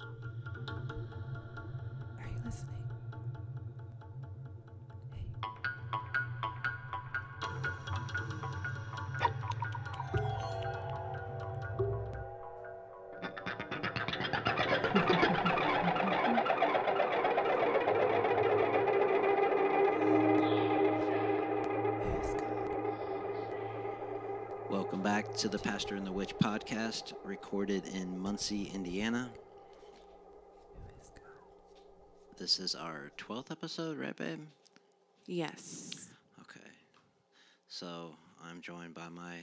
Are you listening? God? Welcome back to the Pastor and the Witch podcast, recorded in Muncie, Indiana. Who is God? This is our 12th episode, right, babe? Yes. Okay. So I'm joined by my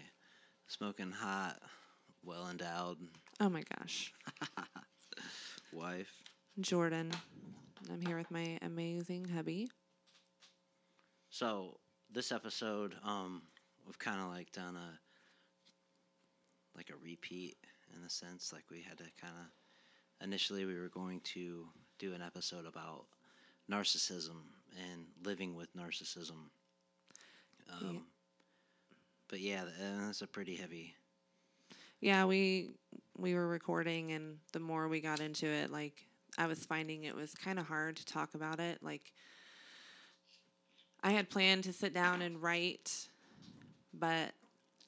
smoking hot, well endowed Oh my gosh. wife. Jordan. I'm here with my amazing hubby. So this episode, um, we've kind of like done a like a repeat in a sense. Like we had to kind of initially we were going to do an episode about narcissism and living with narcissism. Um, Yeah. But yeah, th- that's a pretty heavy. Yeah, we we were recording and the more we got into it, like I was finding it was kind of hard to talk about it. Like I had planned to sit down and write, but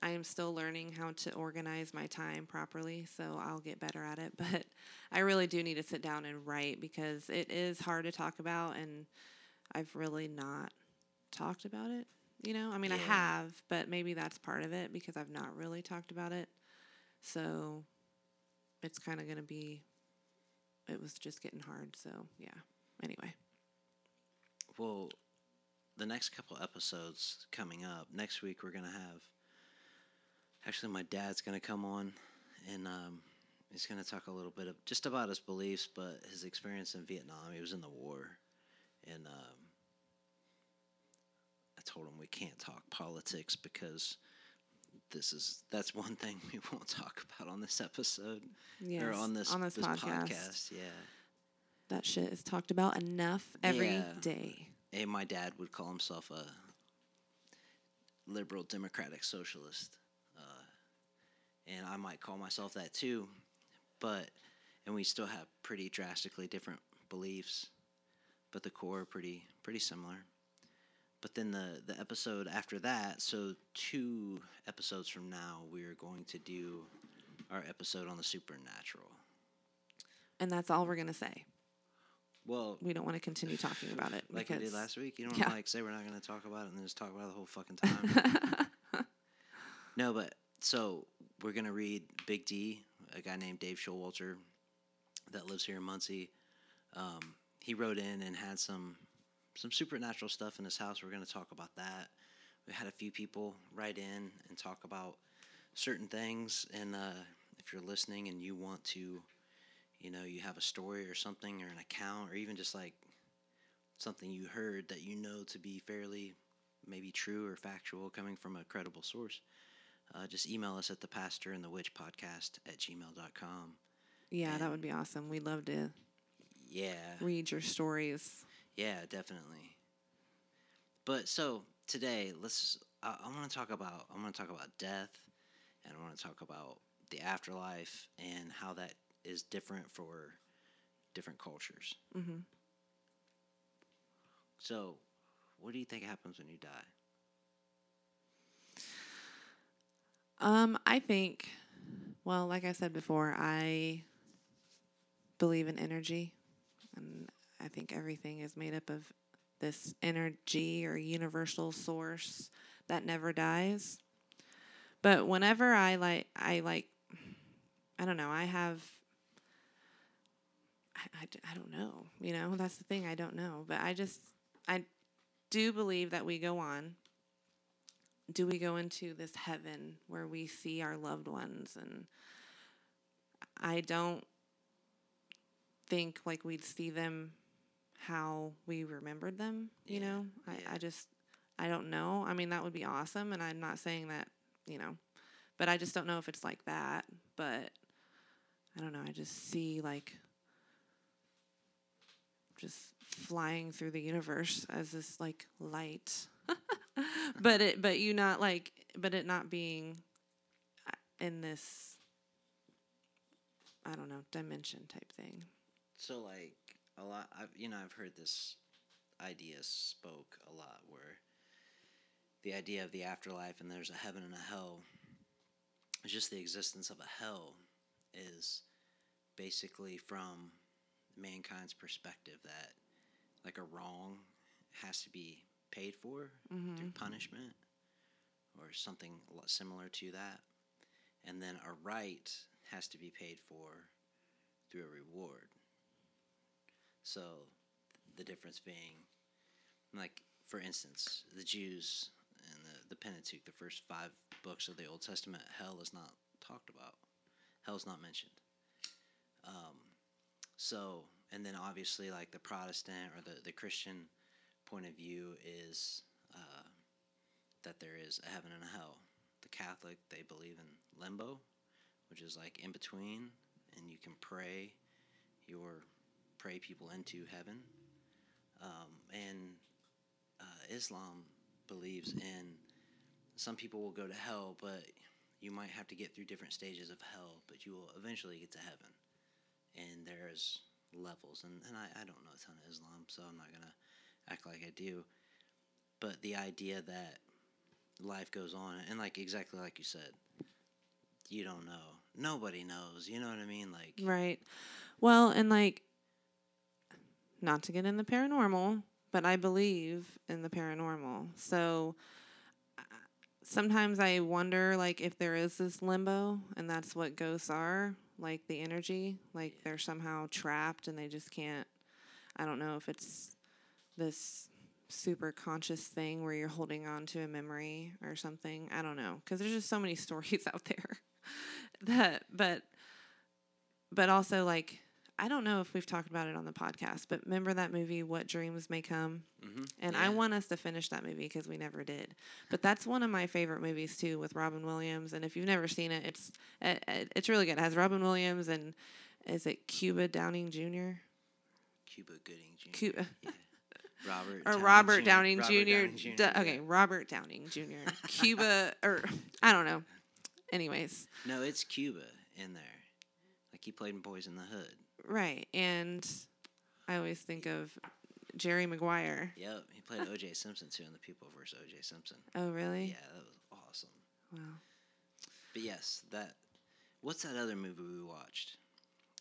I am still learning how to organize my time properly, so I'll get better at it. But I really do need to sit down and write because it is hard to talk about and I've really not talked about it. You know, I mean, I have, but maybe that's part of it because I've not really talked about it. So it's kind of going to be, it was just getting hard. So, yeah. Anyway. Well, the next couple episodes coming up next week, we're gonna have. Actually, my dad's gonna come on, and um, he's gonna talk a little bit of just about his beliefs, but his experience in Vietnam. He was in the war, and um, I told him we can't talk politics because this is that's one thing we won't talk about on this episode Yes. or on this on this, podcast. podcast. Yeah. That shit is talked about enough every day. Yeah. and my dad would call himself a liberal democratic socialist and i might call myself that too but and we still have pretty drastically different beliefs but the core are pretty pretty similar but then the the episode after that so two episodes from now we're going to do our episode on the supernatural And that's all we're going to say. well We don't want to continue talking about it. like we did last week. You don't Yeah. like say we're not going to talk about it and then just talk about it the whole fucking time. no, but so we're going to read Big D, a guy named Dave Showalter that lives here in Muncie. Um, he wrote in and had some some supernatural stuff in his house. We're going to talk about that. We had a few people write in and talk about certain things. And uh, if you're listening and you want to, you know, you have a story or something or an account or even just like something you heard that you know to be fairly maybe true or factual coming from a credible source, uh, just email us at the pastor and the witch podcast at gmail.com. yeah, that would be awesome. We'd love to Yeah. read your stories. Yeah, definitely. But so today, let's. I, I want to talk about. I want to talk about death, and I want to talk about the afterlife and how that is different for different cultures. hmm So, what do you think happens when you die? Um, I think, well, like I said before, I believe in energy, and I think everything is made up of this energy or universal source that never dies. But whenever I like, I like, I don't know, I have. I, I, don't know. You know, that's the thing. I don't know. But I just, I do believe that we go on do we go into this heaven where we see our loved ones? And i don't think like we'd see them how we remembered them you Yeah, know? I, yeah. I just i don't know. I mean that would be awesome and i'm not saying that you know but i just don't know if it's like that but i don't know. I just see like just flying through the universe as this like light but it but you not like but it not being uh, in this i don't know dimension type thing. So like a lot, I've you know I've heard this idea spoke a lot where the idea of the afterlife and there's a heaven and a hell. It's just the existence of a hell is basically from mankind's perspective that like a wrong has to be paid for Mm-hmm. through punishment or something similar to that. And then a right has to be paid for through a reward. So the difference being, like, for instance, the Jews and the, the Pentateuch, the first five books of the Old Testament, hell is not talked about. Hell's not mentioned. Um, so, and then obviously, like the Protestant or the, the Christian point of view is uh, that there is a heaven and a hell. The Catholic, they believe in limbo, which is like in between, and you can pray your pray people into heaven. Um, and uh, Islam believes in some people will go to hell, but you might have to get through different stages of hell, but you will eventually get to heaven. And there's levels, and, and I, I don't know a ton of Islam, so I'm not going to act like I do. But the idea that life goes on, and like exactly like you said, you don't know. Nobody knows. You know what I mean? Like, Right. Well, and like, not to get in the paranormal, but I believe in the paranormal. So uh, sometimes I wonder, like, if there is this limbo and that's what ghosts are, like the energy, like they're somehow trapped and they just can't. I don't know if it's this super conscious thing where you're holding on to a memory or something. I don't know. Because there's just so many stories out there that, but but also like I don't know if we've talked about it on the podcast, but remember that movie What Dreams May Come? mhm, And yeah. I want us to finish that movie because we never did. But that's one of my favorite movies too with Robin Williams and if you've never seen it, it's it, it- it's really good. It has Robin Williams and is it Cuba Downing Jr.? Cuba Gooding Jr. Cuba yeah. Robert or Downey Robert Jr. Downing Robert Jr. Downey Jr., okay, Robert Downing Jr. Cuba or I don't know. Anyways, No, it's Cuba in there. Like he played in Boys in the Hood. right. And I always think of Jerry Maguire. Yep, he played O.J. Simpson too in The People vs. O.J. Simpson. Oh, really? Yeah, that was awesome. Wow. But yes, that. What's that other movie we watched?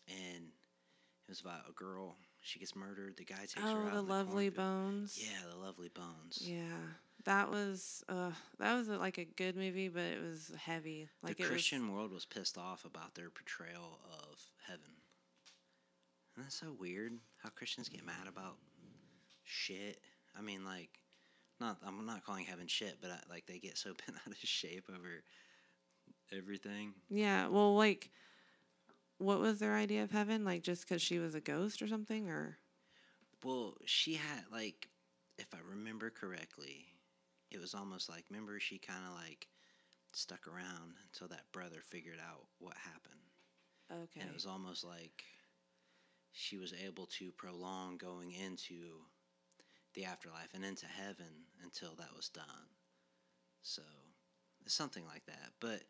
And it was about a girl. She gets murdered. The guy takes her Oh, out. the in Lovely. Bones. Yeah, the Lovely Bones. Yeah. That was uh that was like a good movie, but it was heavy. Like the Christian world was pissed off about their portrayal of heaven. And that's so weird how Christians get mad about shit. I mean, like, not I'm not calling heaven shit, but I, like they get so bent out of shape over everything. Yeah, well like what was their idea of heaven? Like just cuz she was a ghost or something or Well, she had like, if I remember correctly, it was almost like remember she kind of like stuck around until that brother figured out what happened. Okay. And it was almost like she was able to prolong going into the afterlife and into heaven until that was done. So, something like that. But,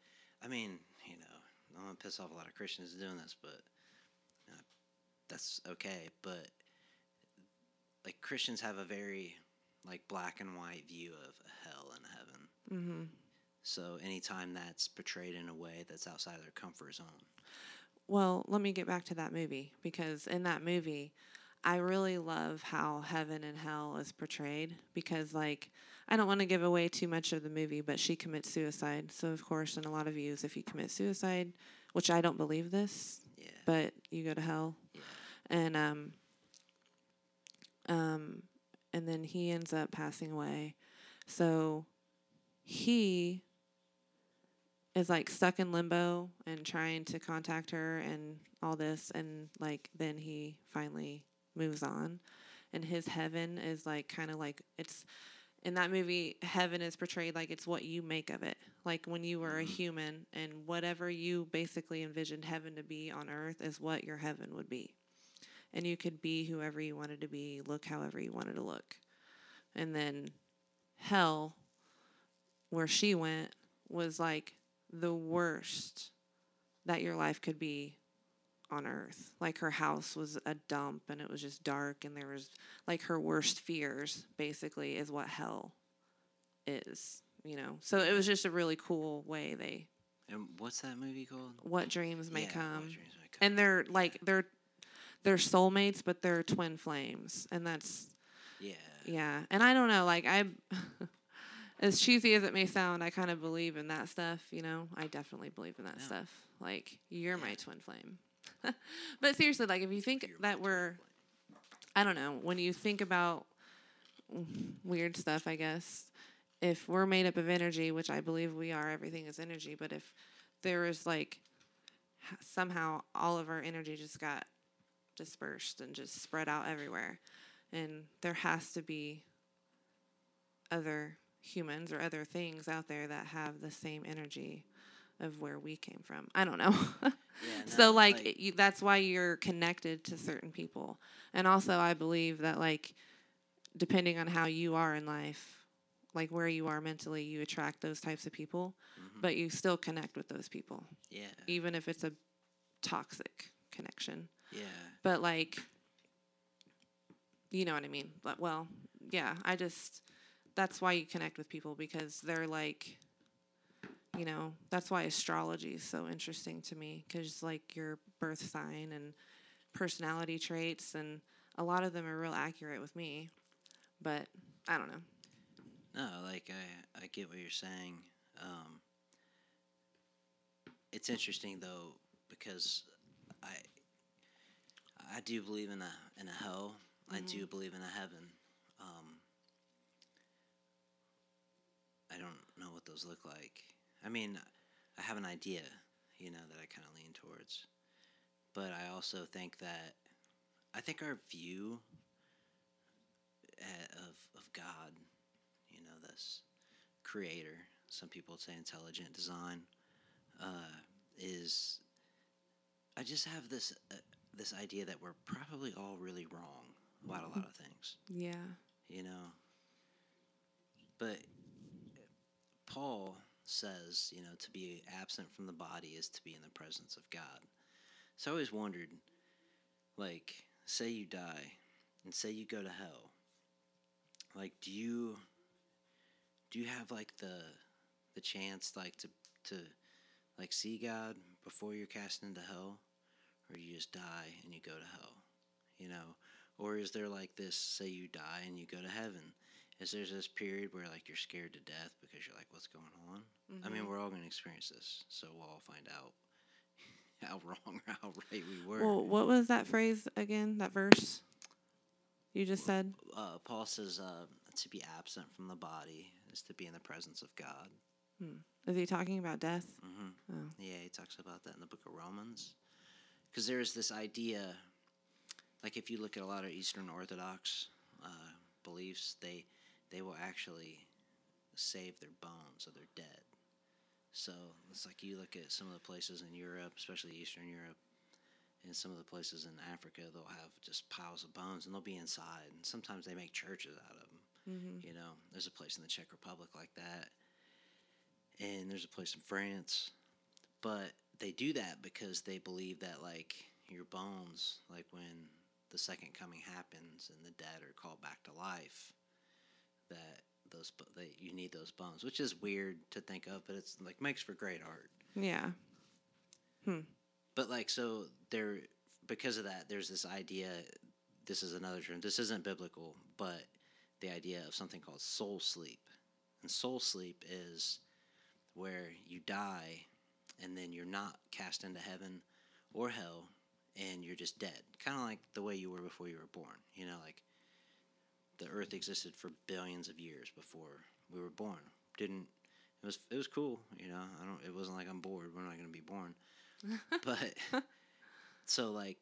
I mean, you know, I'm to piss off a lot of Christians doing this, but uh, that's okay. But, like, Christians have a very, like, black and white view of hell and heaven. Mhm. So, anytime that's portrayed in a way that's outside of their comfort zone, Well, let me get back to that movie because in that movie, I really love how heaven and hell is portrayed because, like, I don't want to give away too much of the movie, but she commits suicide. So, of course, in a lot of views, if you commit suicide, which I don't believe this, yeah. but you go to hell. Yeah. And, um, um, and then he ends up passing away. So he is like stuck in limbo and trying to contact her and all this and like then he finally moves on and his heaven is like kind of like it's in that movie heaven is portrayed like it's what you make of it. Like when you were a Mhm. human and whatever you basically envisioned heaven to be on earth is what your heaven would be. And you could be whoever you wanted to be look however you wanted to look. And then hell where she went was like the worst that your life could be on earth. Like her house was a dump and it was just dark and there was like her worst fears basically is what hell is, you know. So it was just a really cool way they And what's that movie called? what dreams may Yeah, What come. Dreams May Come. And they're like they're they're soulmates but they're twin flames and that's yeah. yeah. And I don't know like I as cheesy as it may sound, I kind of believe in that stuff, you know. I definitely believe in that Yeah. stuff. Like you're my twin flame. but seriously, like if you think that we're, I don't know, when you think about weird stuff, I guess, if we're made up of energy, which I believe we are, everything is energy, but if there is like somehow all of our energy just got dispersed and just spread out everywhere, and there has to be other humans or other things out there that have the same energy of where we came from. I don't know. Yeah, so no, like, it- you, that's why you're connected to certain people and also i believe that like depending on how you are in life like where you are mentally you attract those types of people mhm. but you still connect with those people yeah, even if it's a toxic connection yeah, but like you know what i mean but well yeah i just that's why you connect with people because they're like you know that's why astrology is so interesting to me because like your birth sign and personality traits and a lot of them are real accurate with me but i don't know No, like I, I get what you're saying. Um, it's interesting though because I, I do believe in a in a hell. I do believe in a heaven. Um, I don't know what those look like. I mean, I have an idea, you know, that I kind of lean towards, but I also think that I think our view uh, of of God you know, this creator, some people say intelligent design, uh, is I just have this uh, this idea that we're probably all really wrong about a lot of things, yeah. You know. But Paul says, you know, to be absent from the body is to be in the presence of God. So I always wondered, like, say you die and say you go to hell. Like, do you do you have like the the chance like to to like see God before you're cast into hell, or you just die and you go to hell, you know? Or is there like this? Say you die and you go to heaven. Is there this period where like you're scared to death because you're like, what's going on? I mean, Mhm. we're all gonna experience this, so we'll all find out how wrong or how right we were. well what was that phrase again that verse you just said uh, Paul says uh, to be absent from the body is to be in the presence of God. Hmm. is he talking about death Mm-hmm. oh Yeah, he talks about that in the book of Romans. Because there's this idea, like if you look at a lot of Eastern Orthodox uh, beliefs, they they will actually save their bones of their dead. So it's like you look at some of the places in Europe, especially Eastern Europe, and some of the places in Africa, they'll have just piles of bones, and they'll be inside. And sometimes they make churches out of them. mm-hmm. You know, there's a place in the Czech Republic like that, and there's a place in France. But they do that because they believe that, like, your bones, like when the second coming happens and the dead are called back to life, that those that you need those bones, which is weird to think of, but it's like makes for great art. yeah hmm. But like so there because of that there's this idea this is another term. This isn't biblical, but the idea of something called soul sleep. And soul sleep is where you die and then you're not cast into heaven or hell and you're just dead. Kind of like the way you were before you were born. You know, like the earth existed for billions of years before we were born. Didn't it was it was cool, you know. I don't it wasn't like I'm bored, we're not going to be born but so like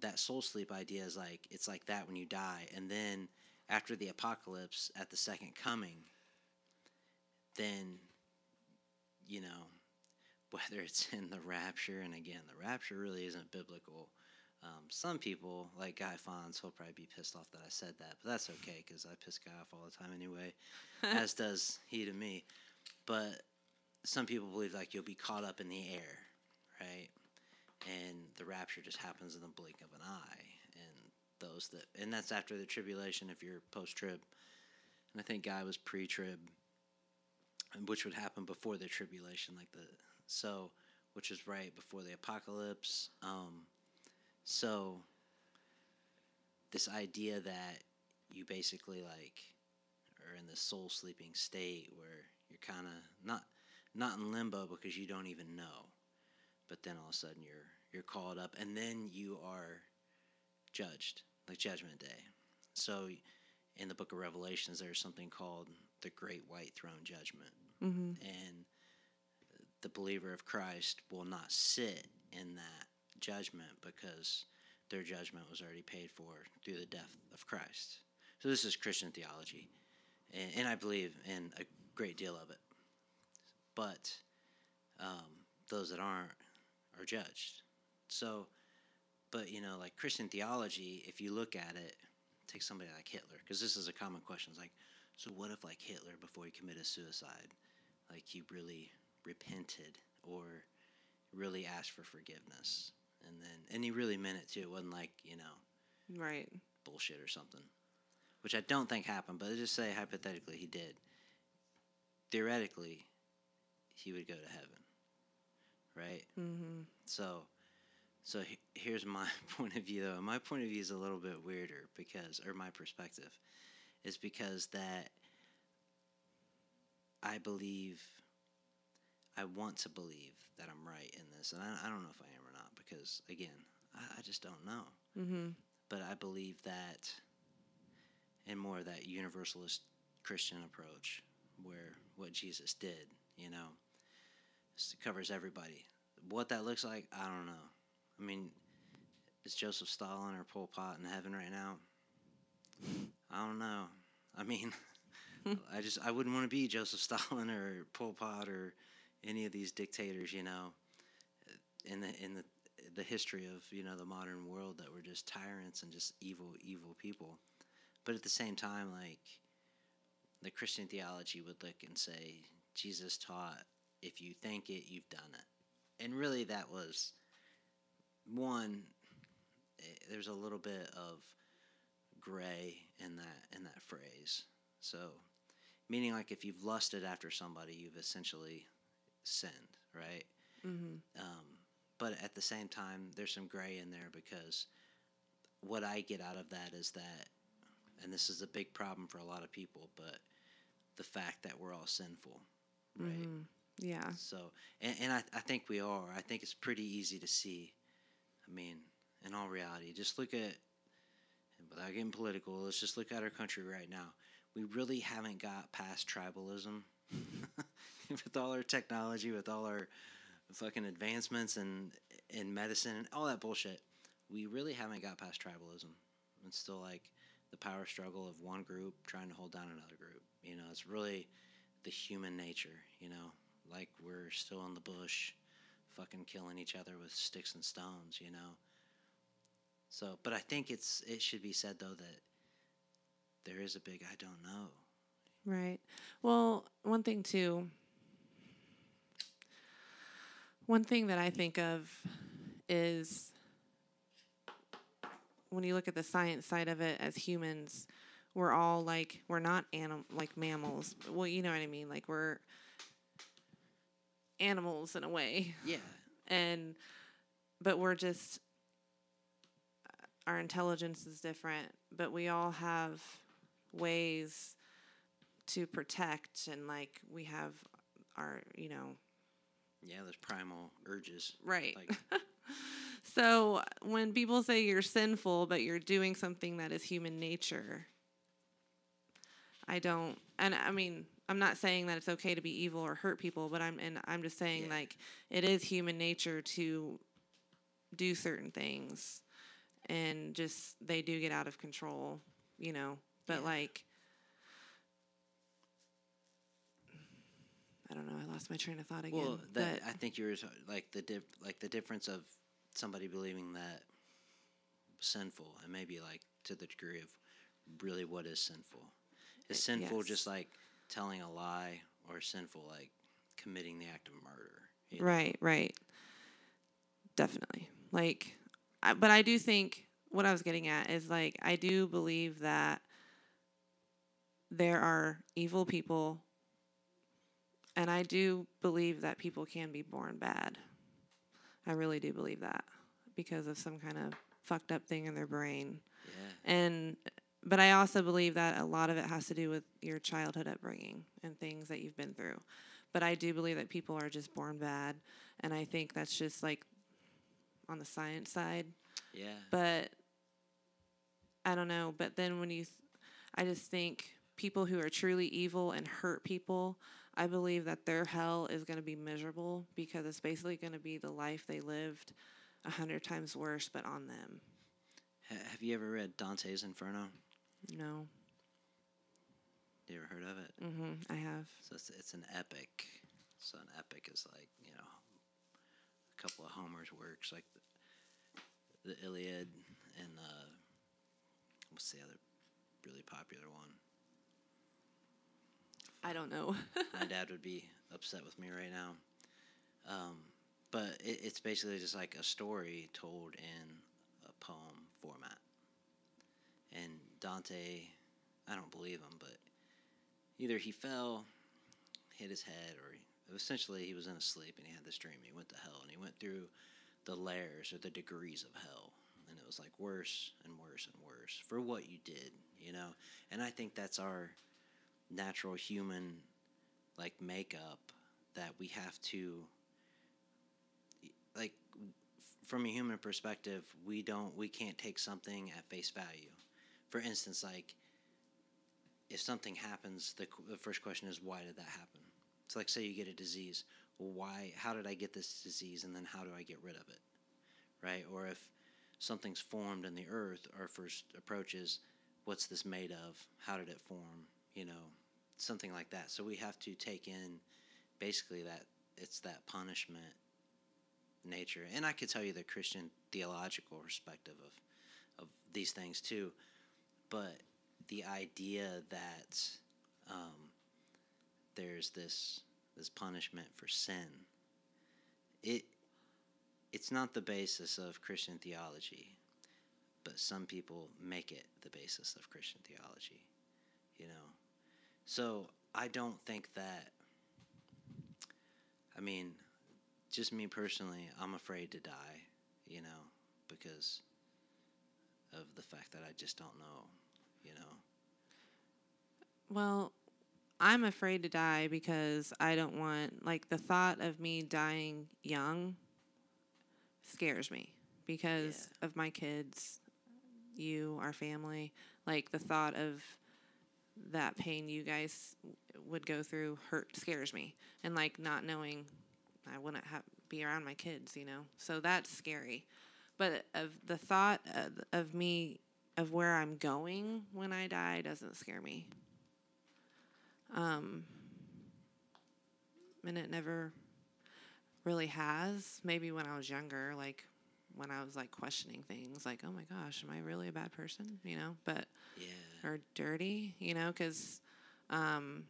that soul sleep idea is like it's like that when you die and then after the apocalypse at the second coming then you know whether it's in the rapture and again the rapture really isn't biblical um, some people like guy Fons, he'll probably be pissed off that i said that but that's okay because i piss guy off all the time anyway as does he to me but some people believe like you'll be caught up in the air right? and the rapture just happens in the blink of an eye. And those that, and that's after the tribulation if you're post trib. And I think Guy was pre trib, which would happen before the tribulation, like the, so, which is right before the apocalypse. Um, so, this idea that you basically like are in the soul sleeping state where you're kind of not not in limbo because you don't even know but then all of a sudden you're you're called up and then you are judged like judgment day so in the book of revelations there's something called the great white throne judgment Mm-hmm. and the believer of christ will not sit in that judgment because their judgment was already paid for through the death of christ so this is christian theology and, and i believe in a great deal of it but um, those that aren't are judged. So, but you know, like Christian theology, if you look at it, take somebody like Hitler, because this is a common question. It's like, so what if like Hitler, before he committed suicide, like he really repented or really asked for forgiveness, and then and he really meant it too. It wasn't like you know Right. bullshit or something, which I don't think happened. But let's just say hypothetically he did. Theoretically, he would go to heaven, right? Mm-hmm. So, so he- here's my point of view. Though my point of view is a little bit weirder because, or my perspective, is because that I believe, I want to believe that I'm right in this, and I, I don't know if I am because again, I, I just don't know. Mm-hmm. But I believe that, in more of that universalist Christian approach, where what Jesus did, you know, covers everybody. What that looks like, I don't know. I mean, is Joseph Stalin or Pol Pot in heaven right now? I don't know. I mean, I just I wouldn't want to be Joseph Stalin or Pol Pot or any of these dictators, you know, in the in the the history of you know the modern world that were just tyrants and just evil evil people. But at the same time, like the Christian theology would look and say Jesus taught, if you think it, you've done it, and really that was one. eh, There's a little bit of gray in that in that phrase. So, meaning like if you've lusted after somebody, you've essentially sinned, right? Mm-hmm. Um, but at the same time, there's some gray in there because what I get out of that is that, and this is a big problem for a lot of people, but the fact that we're all sinful, right? Mm-hmm. Yeah. So, and, and I, I think we are. I think it's pretty easy to see. I mean, in all reality, just look at, without getting political, let's just look at our country right now. We really haven't got past tribalism with all our technology, with all our fucking advancements and in medicine and all that bullshit. We really haven't got past tribalism. It's still like the power struggle of one group trying to hold down another group. You know, it's really the human nature, you know, like we're still in the bush, fucking killing each other with sticks and stones, you know. So, but I think it's it should be said though that there is a big I don't know. Right. Well, one thing too. One thing that I think of is when you look at the science side of it as humans, we're all like we're not anim- like mammals. Well, you know what I mean? Like we're animals in a way. Yeah, and but we're just our intelligence is different but we all have ways to protect and like we have our you know yeah. There's primal urges. right Like so when people say you're sinful but you're doing something that is human nature i don't and i mean i'm not saying that it's okay to be evil or hurt people but i'm and i'm just saying Yeah. like it is human nature to do certain things and just they do get out of control you know but Yeah. like i don't know i lost my train of thought again Well, that I think yours like the dif- like the difference of somebody believing that sinful and maybe like to the degree of really what is sinful. Is sinful yes. just like telling a lie or sinful like committing the act of murder? you know? Right, right. Definitely. Like, I, but I do think what I was getting at is like, I do believe that there are evil people, and I do believe that people can be born bad. I really do believe that because of some kind of fucked up thing in their brain. Yeah. And but I also believe that a lot of it has to do with your childhood upbringing and things that you've been through. But I do believe that people are just born bad, and I think that's just like on the science side. Yeah. But I don't know. But then when you, th- I just think people who are truly evil and hurt people, I believe that their hell is going to be miserable because it's basically going to be the life they lived a hundred times worse, but on them. Have you ever read Dante's Inferno? No. You ever heard of it? Mm-hmm. I have. So it's, it's an epic. So an epic is like you know a couple of Homer's works, like the, the Iliad and uh, what's the other really popular one? I don't know. My dad would be upset with me right now. Um, but it, it's basically just like a story told in a poem format. And Dante, I don't believe him, but either he fell, hit his head, or he, essentially he was in a sleep and he had this dream. He went to hell and he went through the layers or the degrees of hell. And it was like worse and worse and worse for what you did, you know? And I think that's our natural human like makeup that we have to like from a human perspective we don't we can't take something at face value. For instance like if something happens the, the first question is why did that happen? It's like say you get a disease well why how did i get this disease and then how do i get rid of it? Right? Or if something's formed in the earth our first approach is what's this made of? How did it form? You know something like that. So we have to take in basically that it's that punishment nature. And i could tell you the christian theological perspective of of these things too. But the idea that um, there's this this punishment for sin it it's not the basis of christian theology but some people make it the basis of christian theology you know so I don't think that. I mean, just me personally, I'm afraid to die, you know, because of the fact that I just don't know, you know. Well, I'm afraid to die because I don't want like the thought of me dying young scares me because of my kids, you, our family. Like the thought of that pain you guys would go through hurt scares me and like not knowing I wouldn't have be around my kids, you know. So that's scary. But of the thought of, of me of where I'm going when I die doesn't scare me. Um, and it never really has. Maybe when I was younger, like when I was like questioning things, like, oh my gosh, am I really a bad person? You know, but Yeah. or dirty, you know, because, um,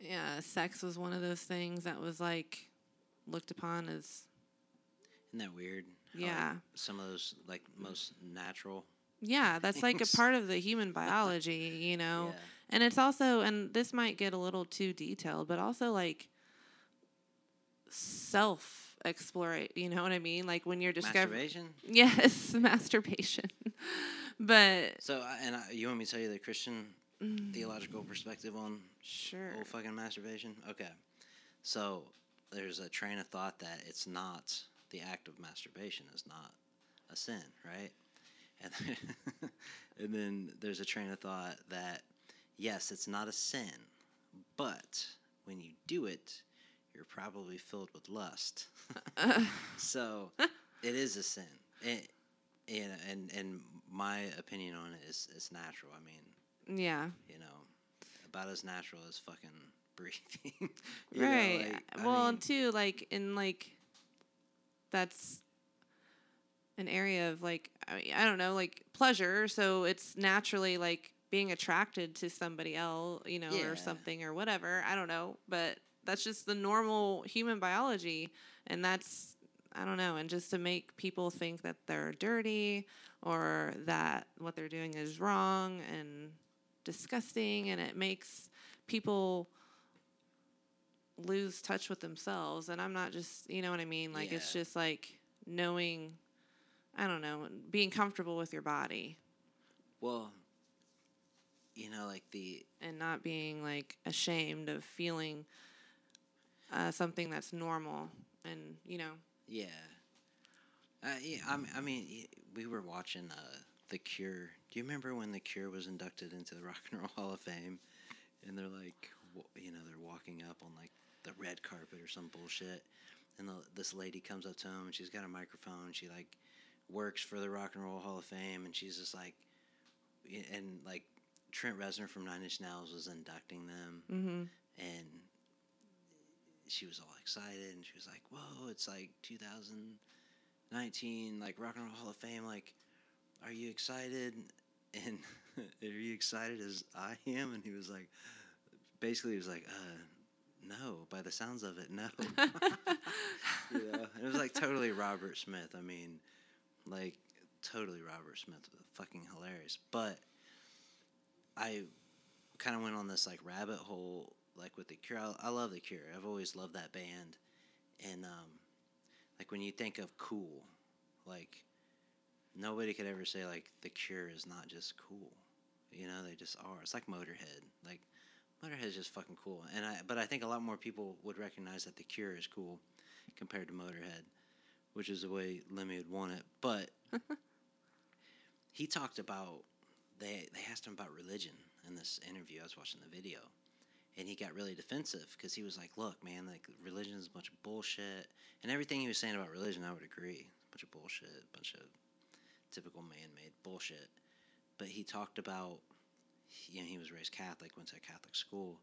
yeah, sex was one of those things that was like looked upon as Isn't that weird? How, Yeah. like, some of those like most natural. yeah, that's like a part of the human biology, you know. Yeah. And it's also, and this might get a little too detailed, but also like self explore. You know what I mean? Like when you're discovering. Masturbation. Yes, masturbation. but So, and I, you want me to tell you the Christian mm, theological perspective on sure. whole fucking masturbation? Okay. So, there's a train of thought that it's not the act of masturbation is not a sin, right? And then, and then there's a train of thought that yes, it's not a sin, but when you do it, you're probably filled with lust. so, it is a sin. It, and, and and my opinion on it is is natural. I mean, yeah. you know, about as natural as fucking breathing. You know, right. like, I well, mean, and too, like in like that's an area of like I, mean, I don't know, like pleasure. So it's naturally like being attracted to somebody else, you know, Yeah. or something or whatever. I don't know, but that's just the normal human biology. And that's I don't know, and just to make people think that they're dirty or that what they're doing is wrong and disgusting and it makes people lose touch with themselves. And I'm not just, you know what I mean? Like it's just like knowing I don't know, being comfortable with your body. Well, you know, like the and not being like ashamed of feeling uh, something that's normal and you know yeah. Uh, yeah, I mean, I mean, we were watching uh, The Cure. Do you remember when The Cure was inducted into the Rock and Roll Hall of Fame? And they're like, you know, they're walking up on like the red carpet or some bullshit. And the, this lady comes up to him and she's got a microphone. She like works for the Rock and Roll Hall of Fame, and she's just like, and like Trent Reznor from Nine Inch Nails was inducting them, mm-hmm. and she was all excited and she was like whoa it's like 2019 like rock and roll hall of fame like are you excited? And are you excited as i am? And he was like basically he was like uh no by the sounds of it no. You know? It was like totally robert smith. I mean like totally robert smith fucking hilarious. But i kind of went on this like rabbit hole like with the cure I, I love the cure. I've always loved that band. And um like when you think of cool like nobody could ever say like the cure is not just cool. You know they just are. It's like motorhead. Like motorhead is just fucking cool. And i but i think a lot more people would recognize that the cure is cool compared to motorhead which is the way lemmy would want it. But he talked about they they asked him about religion in this interview. I was watching the video, and he got really defensive because he was like, "Look, man, like religion is a bunch of bullshit," and everything he was saying about religion, I would agree, a bunch of bullshit, a bunch of typical man-made bullshit. But he talked about, you know, he was raised Catholic, went to a Catholic school,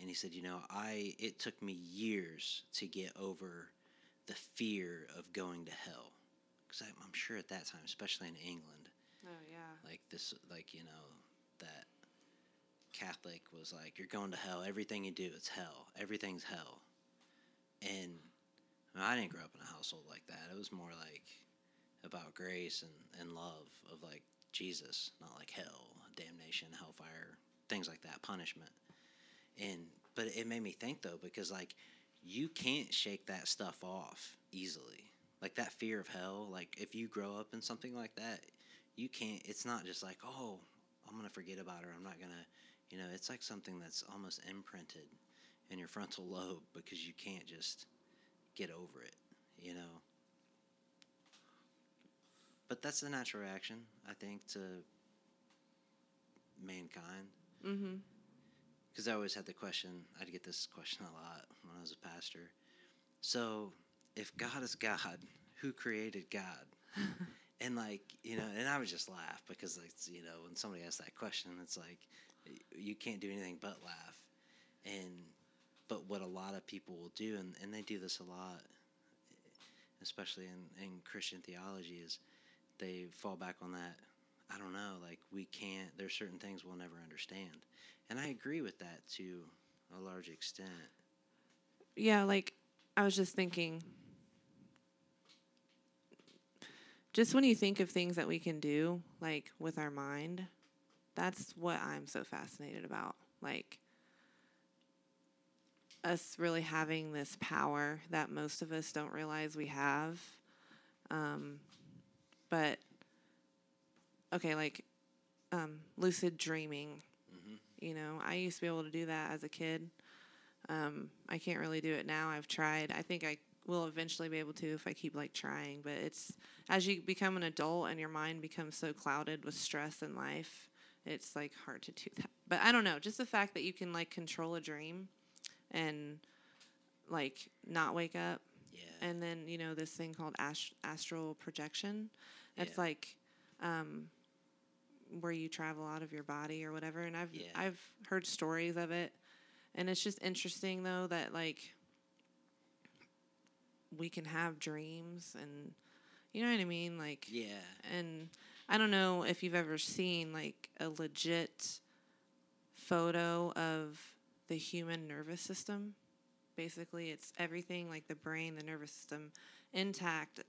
and he said, you know, I it took me years to get over the fear of going to hell, because I'm sure at that time, especially in England oh yeah. like this like you know that catholic was like you're going to hell. Everything you do it's hell. Everything's hell. And I, didn't grow up in a household like that. It was more like about grace and, and love of like jesus not like hell damnation hellfire things like that punishment. And but it made me think though because like you can't shake that stuff off easily. Like that fear of hell like if you grow up in something like that you can't it's not just like oh i'm gonna forget about her. I'm not gonna you know it's like something that's almost imprinted in your frontal lobe because you can't just get over it you know but that's the natural reaction i think to mankind mm-hmm. because I always had the question. I'd get this question a lot when I was a pastor. So, if God is God, who created God? and like you know, and I would just laugh because like you know, when somebody asks that question, it's like you can't do anything but laugh. And but what a lot of people will do, and, and they do this a lot, especially in, in Christian theology, is they fall back on that. I don't know, like we can't. There's certain things we'll never understand. And I agree with that to a large extent. yeah like i was just thinking just when you think of things that we can do like with our mind that's what i'm so fascinated about like us really having this power that most of us don't realize we have um, but okay like um, lucid dreaming Mhm. you know i used to be able to do that as a kid um, I can't really do it now. I've tried. I think I will eventually be able to if I keep like trying. But it's as you become an adult and your mind becomes so clouded with stress in life, it's like hard to do that. But I don't know. Just the fact that you can like control a dream and like not wake up, Yeah. and then you know this thing called ast- astral projection. It's Yeah. like um, where you travel out of your body or whatever. And I've Yeah. I've heard stories of it, and it's just interesting though that like we can have dreams and you know what I mean, like yeah. and I don't know if you've ever seen like a legit photo of the human nervous system. basically it's everything like the brain, the nervous system intact,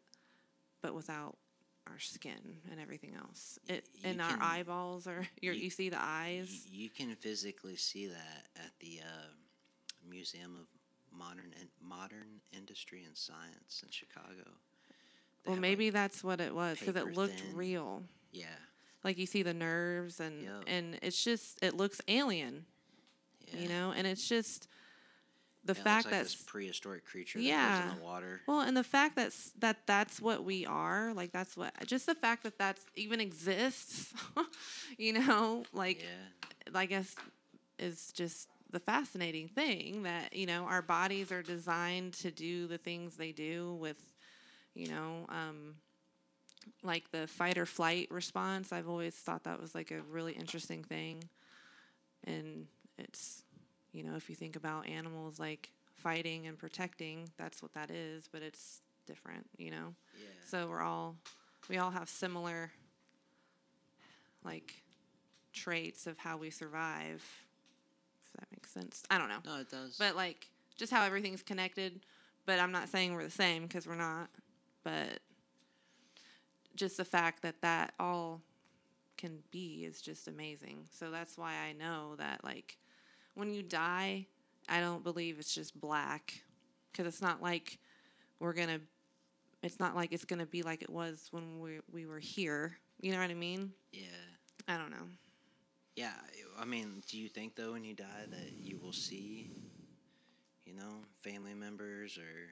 but without our skin and everything else. It you and our eyeballs are you you- you see the eyes. You can physically see that at the uh, Museum of Modern Modern Industry and Science in Chicago. Well, maybe that's what it was because it looked thin. real. yeah, Like you see the nerves and Yep. and it's just it looks alien, yeah. you know, and it's just the Yeah, fact like that this prehistoric creature that Yeah. lives in the water. Well, and the fact that's that that's what we are, like that's what just the fact that that's even exists, you know, like yeah, I guess is just the fascinating thing that you know our bodies are designed to do the things they do with, you know, um, like the fight or flight response. I've always thought that was like a really interesting thing, and it's you know if you think about animals like fighting and protecting, that's what that is, but it's different, you know. yeah. So we're all we all have similar like traits of how we survive. If that makes sense. I don't know. No, it does. But like just how everything's connected, but I'm not saying we're the same because we're not. But just the fact that that all can be is just amazing. So that's why I know that like when you die, I don't believe it's just black cuz it's not like we're going to it's not like it's going to be like it was when we we were here. You know what I mean? yeah, I don't know. yeah. I mean, do you think though when you die that you will see, you know, family members or,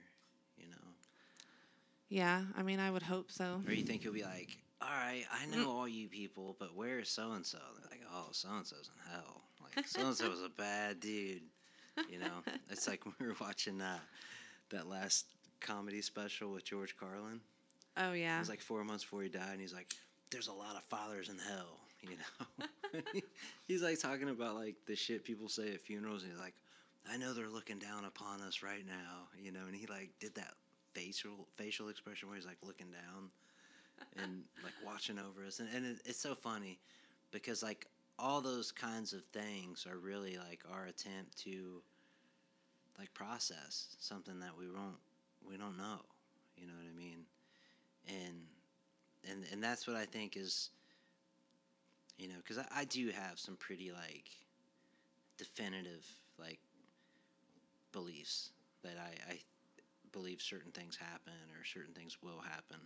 Yeah, I mean I would hope so. or you think you'll be like, all right, I know all you people, but where is so and so? They're like, oh, so and so's in hell. Like so and so was a bad dude. You know, it's like when we were watching uh, that last comedy special with George Carlin. Oh yeah. It was like four months before he died, and he's like, "There's a lot of fathers in hell," you know. he's like talking about like the shit people say at funerals, and he's like, "I know they're looking down upon us right now," you know. And he like did that facial facial expression where he's like looking down and like watching over us, and, and it, it's so funny because like all those kinds of things are really like our attempt to like process something that we won't we don't know. You know what i mean? And and and that's what i think is you know because I, I do have some pretty like definitive like beliefs that I, I believe certain things happen or certain things will happen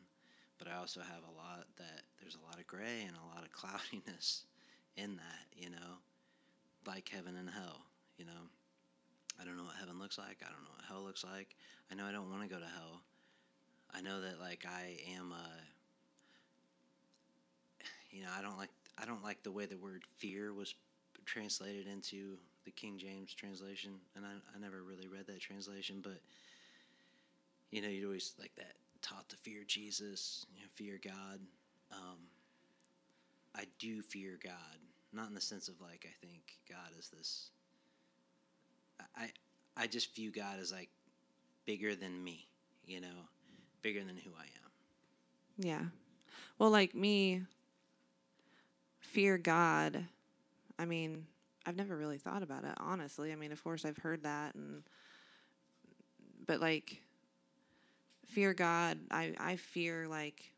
but i also have a lot that there's a lot of gray and a lot of cloudiness in that you know like heaven and hell you know. I don't know what heaven looks like i don't know what hell looks like. I know i don't want to go to hell. I know that like i am uh you know i don't like i don't like the way the word fear was translated into the king james translation and i, I never really read that translation but you know you'd always like that taught to fear jesus you know, fear god um, i do fear god not in the sense of like i think god is this i i just view god as like bigger than me you know bigger than who i am Yeah. Well, like me, fear God. I mean, I've never really thought about it, honestly. I mean, of course, I've heard that, and but like, fear God. I I fear like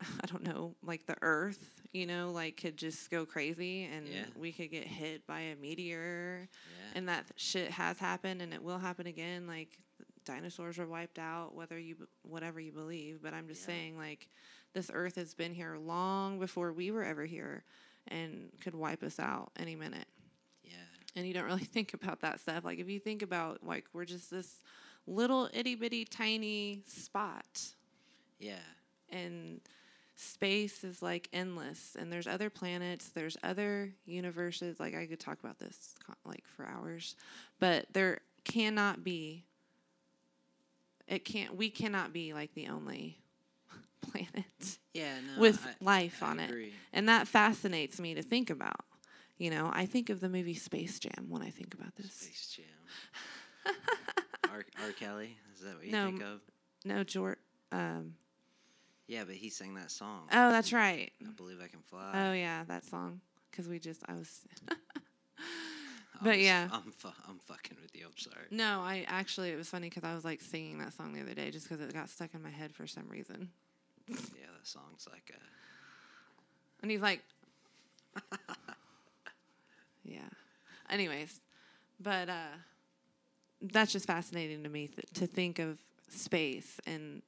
I don't know, like the Earth. You know, like could just go crazy, and Yeah. we could get hit by a meteor, yeah and that shit has happened, and it will happen again. Like dinosaurs were wiped out, whether you whatever you believe. But I'm just Yeah. saying, like this Earth has been here long before we were ever here, and could wipe us out any minute. yeah And you don't really think about that stuff. Like if you think about like we're just this little itty bitty tiny spot, yeah. And space is like endless. And there's other planets there's other universes. Like i could talk about this like for hours. But there cannot be it can't we cannot be like the only planet yeah no with I, life I on it. and that fascinates me to think about. You know i think of the movie space jam when i think about this. Space Jam. R. R. Kelly, is that what you No, think of? no george um, Yeah, but he sang that song. oh that's right I believe I can fly. oh yeah that song because we just i was I'm But yeah. I'm fu- I'm fucking with you. I'm sorry. No, I actually it was funny because I was like singing that song the other day just because it got stuck in my head for some reason. Yeah, that song's like uh And he's like, yeah. Anyways, but uh, that's just fascinating to me th- to think of space and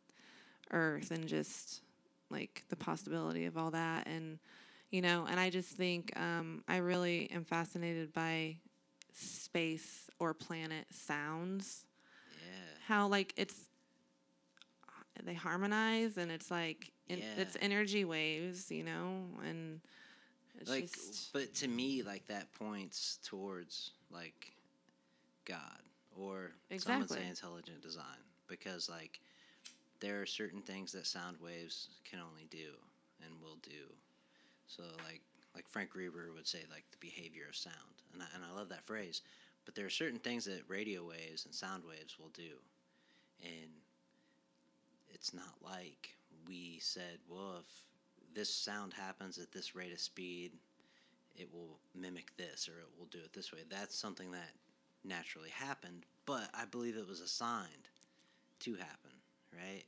Earth and just like the possibility of all that. And, you know, and I just think um, I really am fascinated by space or planet sounds. yeah. How, like, it's, they harmonize and it's like, in, it's energy waves, you know, and it's like just. but to me like that points towards like god or some would say intelligent design because like there are certain things that sound waves can only do and will do so like like frank Reber would say like the behavior of sound and I, and I love that phrase but there are certain things that radio waves and sound waves will do and it's not like we said well if this sound happens at this rate of speed, it will mimic this or it will do it this way. That's something that naturally happened, but I believe it was assigned to happen, right?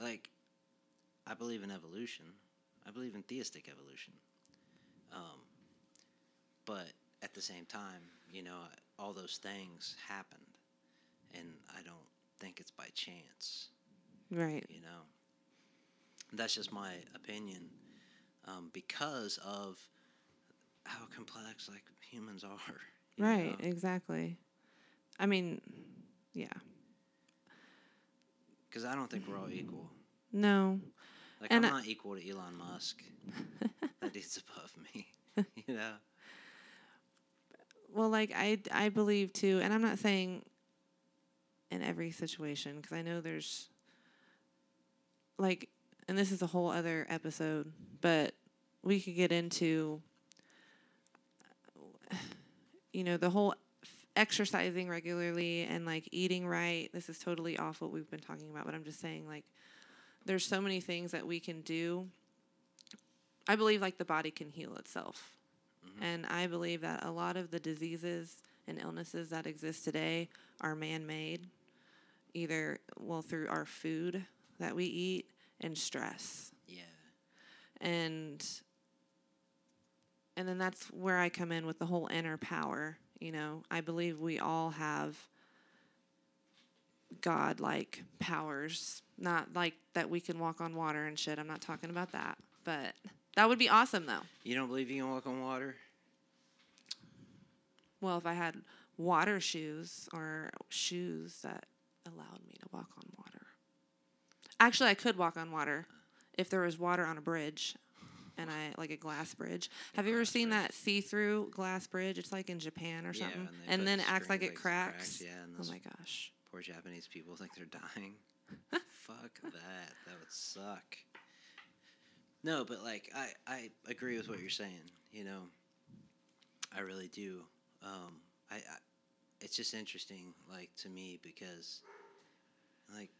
Like, I believe in evolution. I believe in theistic evolution. Um, but at the same time, you know, all those things happened, and I don't think it's by chance Right. you know that's just my opinion um, because of how complex like humans are Right, know? exactly. I mean, yeah. because i don't think we're all equal No. like And i'm I- not equal to elon musk that dude's above me you know Well, like I I believe too, and I'm not saying in every situation because I know there's like and this is a whole other episode, but we could get into you know, the whole exercising regularly and like eating right. This is totally off what we've been talking about, but I'm just saying like there's so many things that we can do. I believe like the body can heal itself. Mm-hmm. And I believe that a lot of the diseases and illnesses that exist today are man made, either, well, through our food that we eat and stress. yeah And and then that's where I come in with the whole inner power. You know, I believe we all have God like powers. Not like that we can walk on water and shit. I'm not talking about that. But that would be awesome though. you don't believe you can walk on water Well, if I had water shoes or shoes that allowed me to walk on water. Actually, I could walk on water if there was water on a bridge and I like a glass bridge. Have you ever seen bridge. that see-through glass bridge? It's like in Japan or Yeah, something. and and then acts like it cracks. cracks, yeah, and oh my gosh. poor japanese people think they're dying fuck that that would suck no but like i i agree with what you're saying you know i really do um i, I it's just interesting like to me because like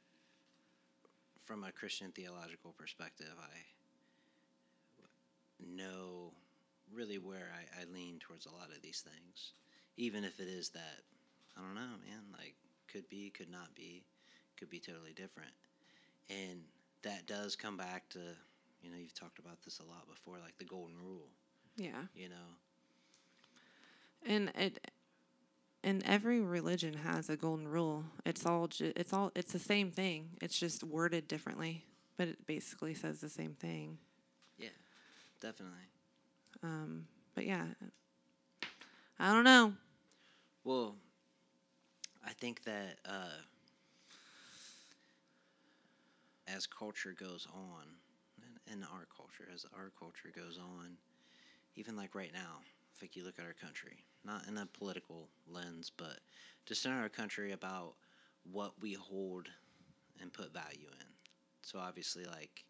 from a christian theological perspective i know really where I, I lean towards a lot of these things even if it is that i don't know man like could be could not be could be totally different and that does come back to you know you've talked about this a lot before like the golden rule Yeah. you know And it and every religion has a golden rule. It's all ju- it's all it's the same thing. It's just worded differently, but it basically says the same thing. yeah definitely Um, but yeah, I don't know. Well, I think that uh, as culture goes on, in, in our culture, as our culture goes on, even like right now, if like you look at our country, not in a political lens, but just in our country about what we hold and put value in. So obviously, like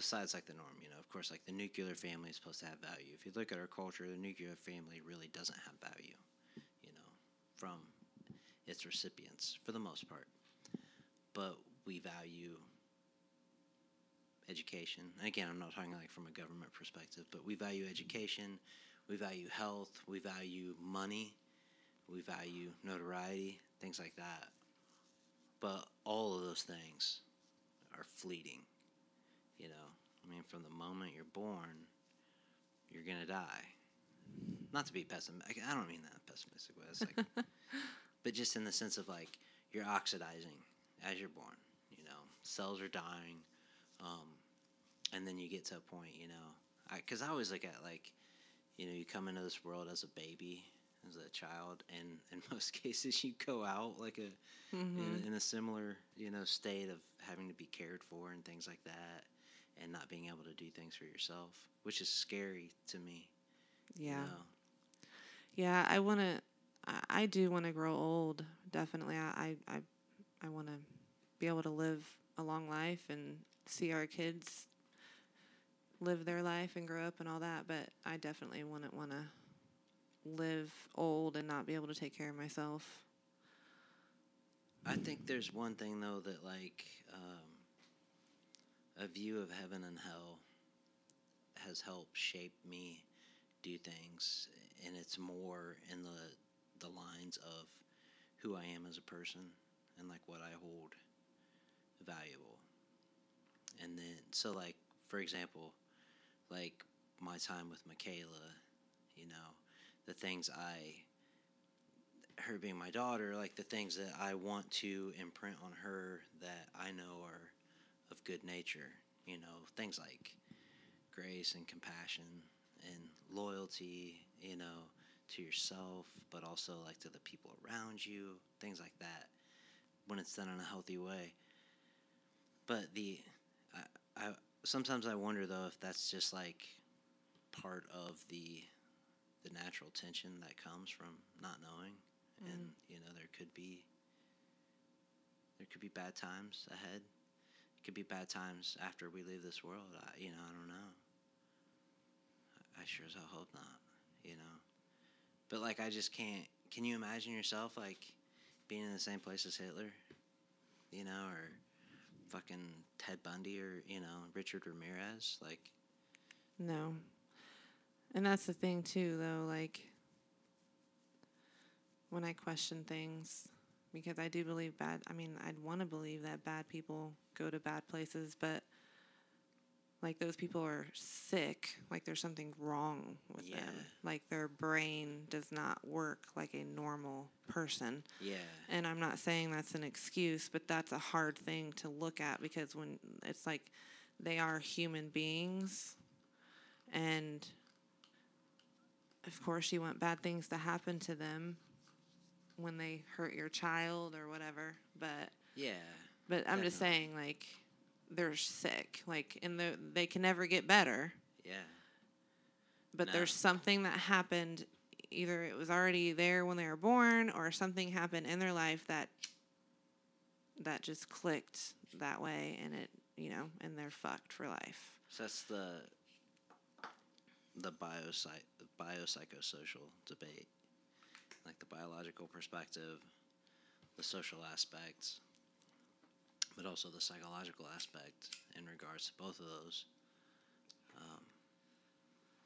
besides like the norm, you know, of course, like the nuclear family is supposed to have value. If you look at our culture, the nuclear family really doesn't have value, you know, from its recipients for the most part. But we value education. Again, I'm not talking like from a government perspective, but we value education, we value health, we value money, we value notoriety, things like that. But all of those things are fleeting. You know, I mean, from the moment you're born, you're gonna die. Not to be pessimistic. I don't mean that pessimistic way. It's like, but just in the sense of like you're oxidizing as you're born. You know, cells are dying, um, and then you get to a point. You know, because I, I always look at like, you know, you come into this world as a baby, as a child, and in most cases you go out like a Mhm. in, in a similar you know state of having to be cared for and things like that, and not being able to do things for yourself, which is scary to me. you Yeah. know. Yeah, I want to. I, do want to grow old. Definitely, I I I, I want to be able to live a long life and see our kids live their life and grow up and all that. But I definitely wouldn't want to live old and not be able to take care of myself. I think there's one thing though that like um, a view of heaven and hell has helped shape me do things, and it's more in the the lines of who I am as a person and like what I hold valuable. And then so like for example, like my time with Michaela, you know, the things I her being my daughter, like the things that I want to imprint on her that I know are of good nature, you know, things like grace and compassion and loyalty, you know, to yourself, but also like to the people around you, things like that, when it's done in a healthy way. But the, I, I sometimes I wonder though if that's just like part of the, the natural tension that comes from not knowing. Mm-hmm. And you know there could be there could be bad times ahead could be bad times after we leave this world. I, you know i don't know. I, sure as hell hope not you know. But like i just can't can you imagine yourself like being in the same place as hitler you know or fucking ted bundy or you know richard ramirez? Like No. And that's the thing too though, like when I question things because I do believe bad I mean, I'd want to believe that bad people go to bad places, but like those people are sick, like there's something wrong with them. Like their brain does not work like a normal person. yeah And I'm not saying that's an excuse, but that's a hard thing to look at because when it's like they are human beings and of course you want bad things to happen to them when they hurt your child or whatever, but yeah but I'm just saying like they're sick, like and they they can never get better. Yeah. But No. there's something that happened either it was already there when they were born or something happened in their life that that just clicked that way and it you know and they're fucked for life. So that's the the biopsych biopsychosocial debate, like the biological perspective, the social aspects, but also the psychological aspect in regards to both of those. Um,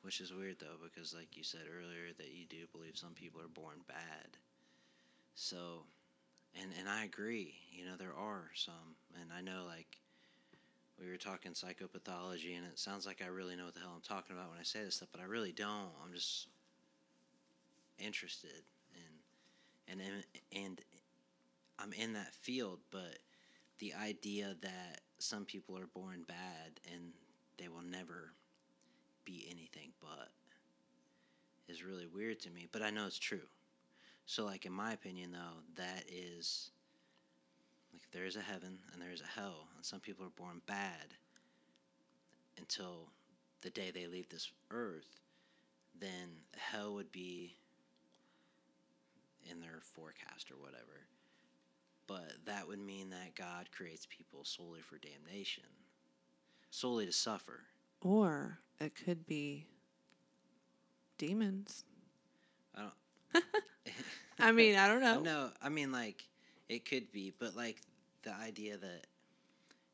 which is weird though, because like you said earlier, that you do believe some people are born bad. So, and and I agree. You know, there are some, and I know like we were talking psychopathology, and it sounds like I really know what the hell I'm talking about when I say this stuff, but I really don't. I'm just interested in, and and I'm in that field, but the idea that some people are born bad and they will never be anything but is really weird to me, but I know it's true. So, like in my opinion, though, that is like if there is a heaven and there is a hell, and some people are born bad until the day they leave this earth, then hell would be in their forecast or whatever. But that would mean that God creates people solely for damnation, solely to suffer. or it could be demons I don't. i mean i don't know No, I mean like it could be, but like the idea that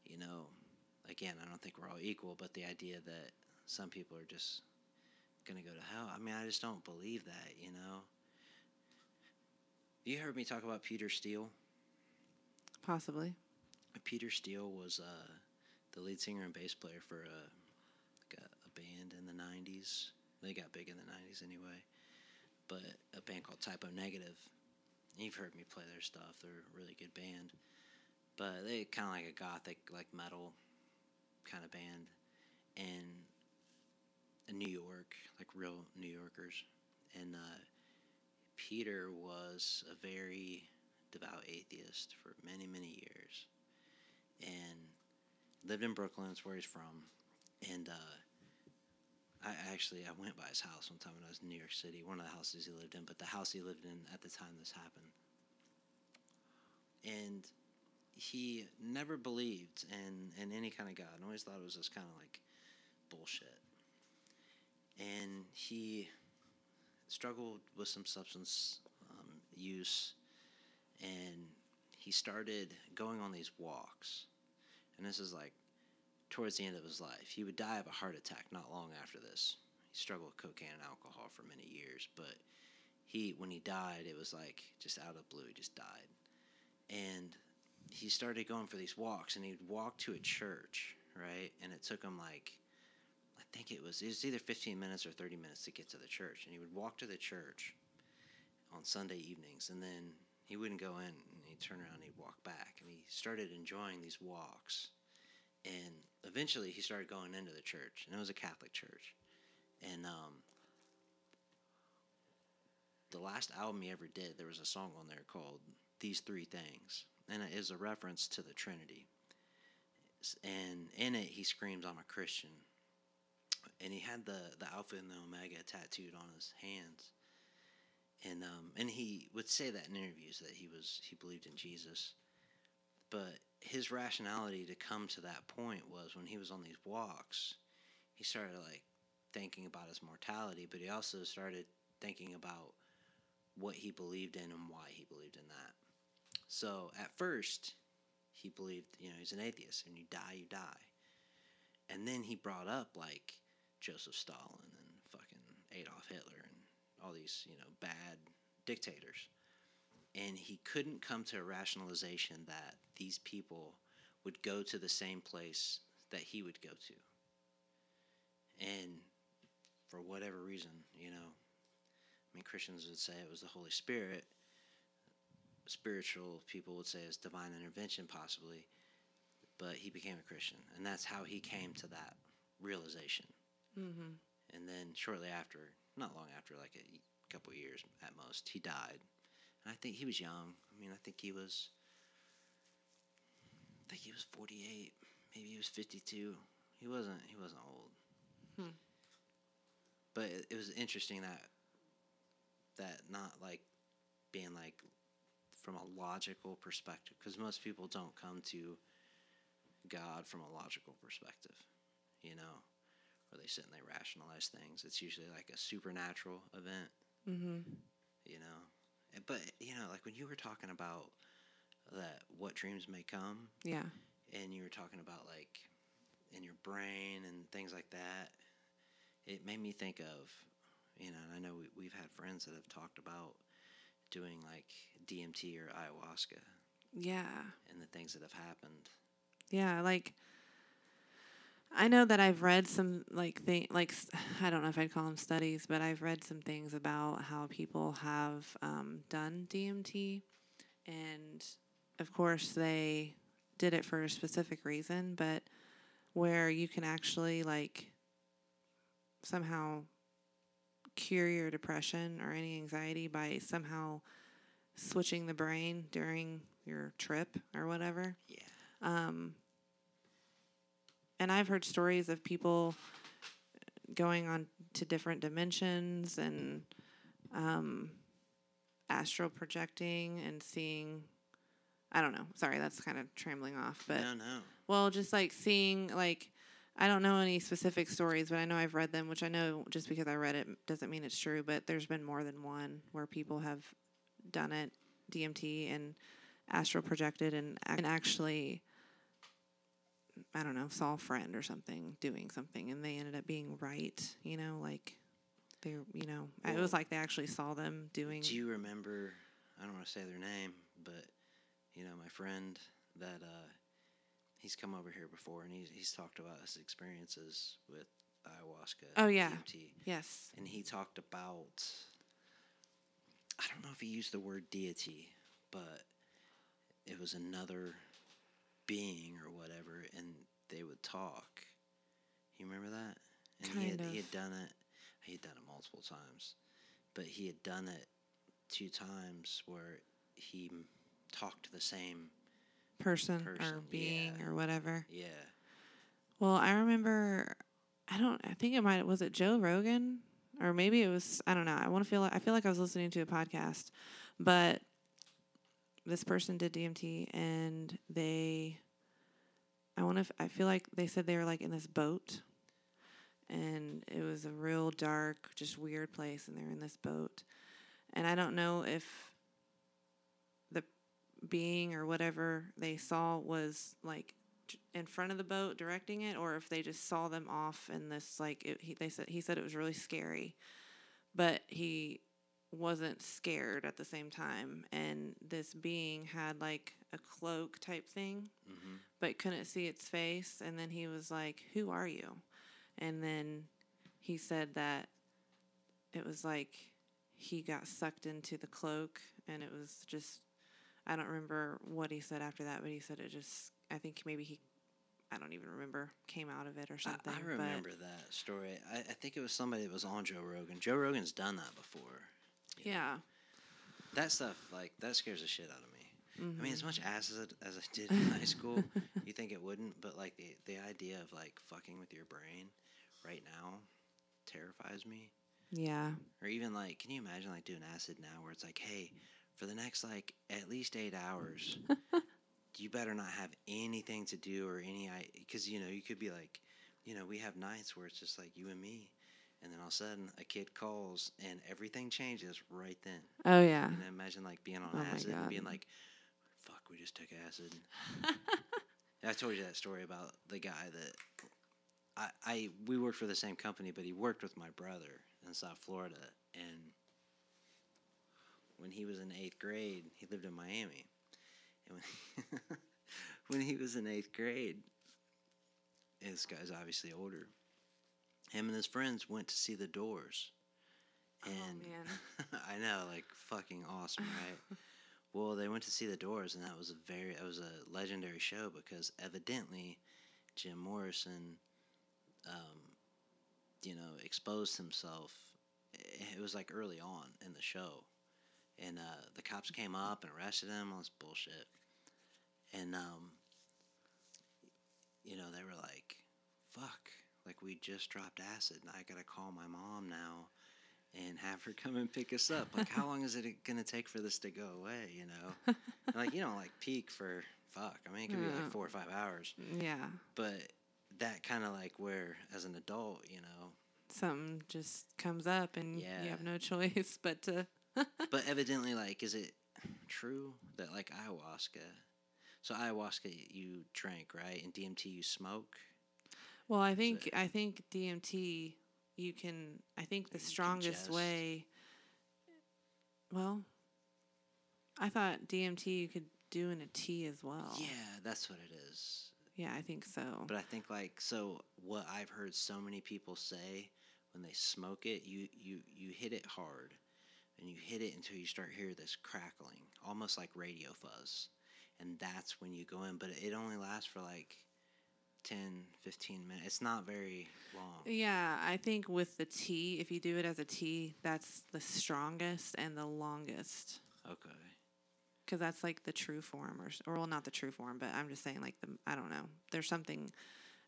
you know, again, I don't think we're all equal, but the idea that some people are just gonna go to hell. I mean, I just don't believe that. You know. You heard me talk about Peter Steele. Possibly. Peter Steele was uh, the lead singer and bass player for a, like a, a band in the '90s. They got big in the '90s anyway, but a band called Type O Negative. You've heard me play their stuff. They're a really good band, but they kind of like a gothic, like metal kind of band, and in New York, like real New Yorkers, and uh, Peter was a very devout atheist for many, many years and lived in Brooklyn. That's where he's from. And uh, I actually I went by his house one time when I was in New York City. One of the houses he lived in, but the house he lived in at the time this happened. And he never believed in, in any kind of God. And always thought it was just kind of like bullshit. And he struggled with some substance um, use, and he started going on these walks. And this is like towards the end of his life. He would die of a heart attack not long after this. He struggled with cocaine and alcohol for many years, but he when he died, it was like just out of blue, he just died. And he started going for these walks and he'd walk to a church, right? And it took him like think it was it was either 15 minutes or 30 minutes to get to the church. And he would walk to the church on Sunday evenings and then he wouldn't go in and he'd turn around and he'd walk back. And he started enjoying these walks. And eventually he started going into the church, and it was a Catholic church. And um, the last album he ever did, there was a song on there called These Three Things. And it is a reference to the Trinity. And in it, he screams, I'm a Christian. And he had the, the Alpha and the Omega tattooed on his hands and um, and he would say that in interviews that he was he believed in Jesus, but his rationality to come to that point was when he was on these walks, he started like thinking about his mortality, but he also started thinking about what he believed in and why he believed in that. So at first, he believed, you know, he's an atheist, and you die, you die. And then he brought up like Joseph Stalin and fucking Adolf Hitler and all these, you know, bad dictators. And he couldn't come to a rationalization that these people would go to the same place that he would go to. And for whatever reason, you know, I mean, Christians would say it was the Holy Spirit. Spiritual people would say it's divine intervention, possibly. But he became a Christian, and that's how he came to that realization. Mm-hmm. And then shortly after, not long after, like a couple years at most, he died. And I think he was young. I mean, I think he was. I think he was forty-eight. Maybe he was fifty-two. He wasn't. He wasn't old. Hmm. But it, it was interesting that that not like being like from a logical perspective, because most people don't come to God from a logical perspective, you know, where they sit and they rationalize things. It's usually like a supernatural event Mm-hmm. you know. But you know, like when you were talking about that, what dreams may come, Yeah. and you were talking about like in your brain and things like that, it made me think of, you know, and I know we, we've had friends that have talked about doing like DMT or ayahuasca Yeah. and the things that have happened. Yeah, like I know that I've read some like thing like I don't know if I'd call them studies, but I've read some things about how people have um, done DMT, and of course they did it for a specific reason, but where you can actually like somehow cure your depression or any anxiety by somehow switching the brain during your trip or whatever. Yeah. Um, and I've heard stories of people going on to different dimensions and um, astral projecting and seeing. I don't know. Sorry, that's kind of trambling off, but no, no. well, just like seeing like I don't know any specific stories, but I know I've read them, which I know just because I read it doesn't mean it's true, but there's been more than one where people have done it DMT and astral projected and, and actually I don't know, saw a friend or something doing something and they ended up being right, you know, like they, you know, it was like they actually saw them doing. Do you remember? I don't want to say their name, but you know, my friend that uh, he's come over here before, and he's he's talked about his experiences with ayahuasca. Oh, yeah. DMT, yes. and he talked about. I don't know if he used the word deity, but it was another being or whatever, and they would talk. You remember that? And he had Kind he had done it. He had done it multiple times, but he had done it two times where he talked to the same. Person, or being yeah. or whatever. Yeah. Well, I remember. I don't. I think it might. Was it Joe Rogan, or maybe it was. I don't know. I want to feel. Like, I feel like I was listening to a podcast, but this person did DMT, and they. I want to. I feel like they said they were like in this boat, and it was a real dark, just weird place, and they're in this boat, and I don't know if the being or whatever they saw was like in front of the boat directing it or if they just saw them off in this like it, he, they said he said it was really scary but he wasn't scared at the same time and this being had like a cloak type thing hmm but couldn't see its face and then he was like who are you and then he said that it was like he got sucked into the cloak and it was just i don't remember what he said after that but he said it just i think maybe he i don't even remember came out of it or I, something I remember that story. I, I think it was somebody that was on Joe Rogan. Joe Rogan's done that before. But yeah That stuff, like, that scares the shit out of me. I mean, as Mhm. much acid as I did in high school, you think it wouldn't, but like the the idea of like fucking with your brain right now terrifies me. yeah Or even like, can you imagine like doing acid now, where it's like, hey, for the next like at least eight hours, you better not have anything to do or any, I because you know you could be like, you know, we have nights where it's just like you and me, and then all of a sudden a kid calls and everything changes right then. oh yeah And then imagine like being on Oh acid and being like, "Fuck, we just took acid." I told you that story about the guy that I, I we worked for the same company, but he worked with my brother in South Florida, and when he was in eighth grade, he lived in Miami, and when, when he was in eighth grade, this guy's obviously older. Him and his friends went to see the Doors, Oh, and man. I know, like fucking awesome, right? well, they went to see the Doors, and that was a very, it was a legendary show because evidently, Jim Morrison, um, you know, exposed himself. It was like early on in the show, and uh, the cops came up and arrested him. All this bullshit, and um, you know, they were like, "Fuck." Like we just dropped acid, and I gotta call my mom now and have her come and pick us up. Like, how long is it gonna take for this to go away? You know, And, like you don't like peak for fuck. I mean, it could be like mm. four or five hours, yeah but that kind of like where, as an adult, you know. something just comes up and you have no choice but to But evidently, like, is it true that like ayahuasca? So ayahuasca you drank, right? And DMT you smoke. Well, I So- think I think DMT you can I think the strongest way well I thought DMT you could do in a tea as well. Yeah, that's what it is. Yeah, I think so. But I think like so what I've heard so many people say when they smoke it, you you you hit it hard and you hit it until you start hear this crackling, almost like radio fuzz. And that's when you go in, but it only lasts for like 10, 15 minutes. It's not very long. yeah, I think with the tea, if you do it as a tea, that's the strongest and the longest. Okay. because that's like the true form, or or well, not the true form, but I'm just saying like the I don't know. There's something.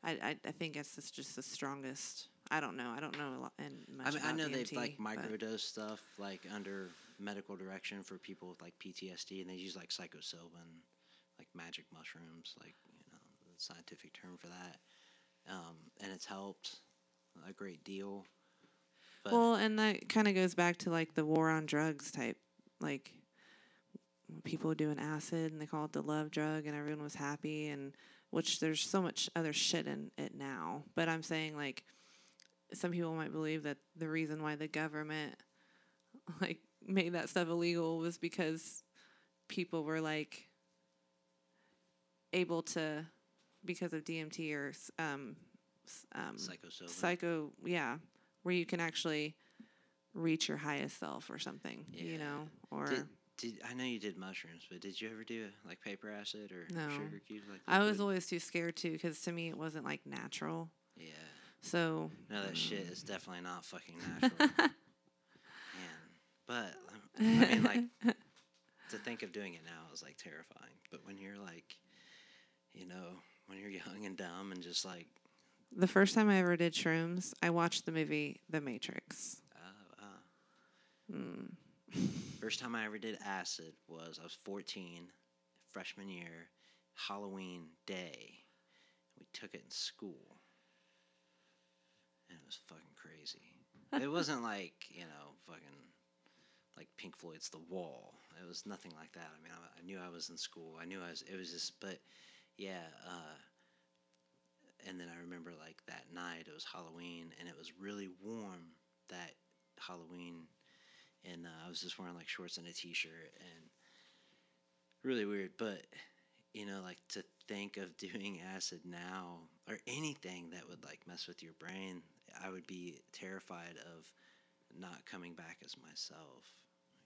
I I, I think it's just, just the strongest. I don't know. I don't know a lot and much I mean, I know they've like microdose stuff like under medical direction for people with like PTSD, and they use like psilocybin, like magic mushrooms, like you know scientific term for that, um, and it's helped a great deal. But Well, and that kind of goes back to like the war on drugs type, like people doing acid and they call it the love drug, and everyone was happy, and which there's so much other shit in it now. But I'm saying like some people might believe that the reason why the government like made that stuff illegal was because people were like able to because of DMT or um, um, Psychosoba. psycho yeah where you can actually reach your highest self or something you Yeah. know or Did, did I know you did mushrooms, but did you ever do like paper acid or No. sugar cubes? Like I was always too scared too because to me it wasn't like natural Yeah. so No, that shit is definitely not fucking natural. Man, but um, I mean, like to think of doing it now is like terrifying. But when you're like, you know, when you're young and dumb and just like, the first time I ever did shrooms I watched the movie The Matrix uh, uh. mm. First time I ever did acid was I was 14, freshman year, Halloween day. We took it in school. And it was fucking crazy. it wasn't like, you know, fucking like Pink Floyd's The Wall. It was nothing like that. I mean, I, I knew I was in school. I knew I was, it was just, but yeah, uh, and then I remember like that night it was Halloween and it was really warm that Halloween. And uh, I was just wearing like shorts and a t-shirt and really weird but you know like to think of doing acid now or anything that would like mess with your brain I would be terrified of not coming back as myself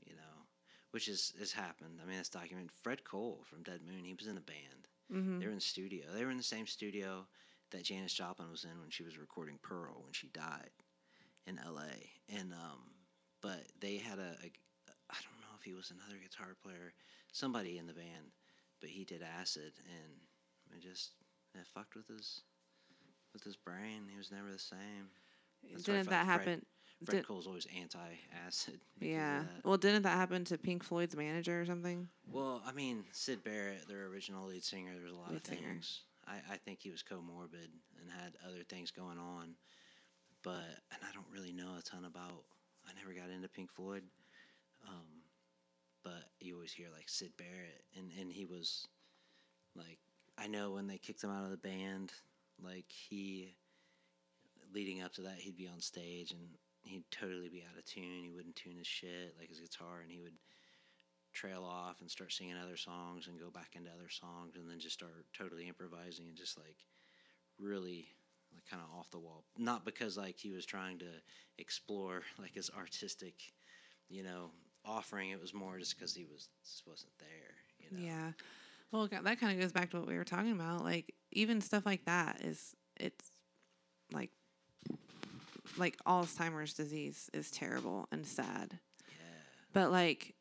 you know which is has happened. I mean it's documented. Fred Cole from Dead Moon he was in a band hmm they were in the studio. They were in the same studio that Janis Joplin was in when she was recording Pearl when she died in L.A. And um, but they had a, a I don't know if he was another guitar player, somebody in the band, but he did acid and it just it fucked with his with his brain. He was never the same. That's didn't that happen Fred Did- Cole's always anti-acid. yeah well didn't that happen to Pink Floyd's manager or something Well, I mean, Syd Barrett, their original lead singer, there was a lot Lead of singer. things. I, I think he was comorbid and had other things going on. But, and I don't really know a ton about, I never got into Pink Floyd. Um, but you always hear like Syd Barrett, and, and he was like, I know when they kicked him out of the band, like he, leading up to that, he'd be on stage and he'd totally be out of tune. He wouldn't tune his shit, like his guitar, and he would trail off and start singing other songs and go back into other songs and then just start totally improvising and just like really like kind of off the wall not because like he was trying to explore like his artistic you know offering it was more just because he was just wasn't there you know Yeah. Well, that kind of goes back to what we were talking about. Like even stuff like that is it's like like Alzheimer's disease is terrible and sad. yeah But like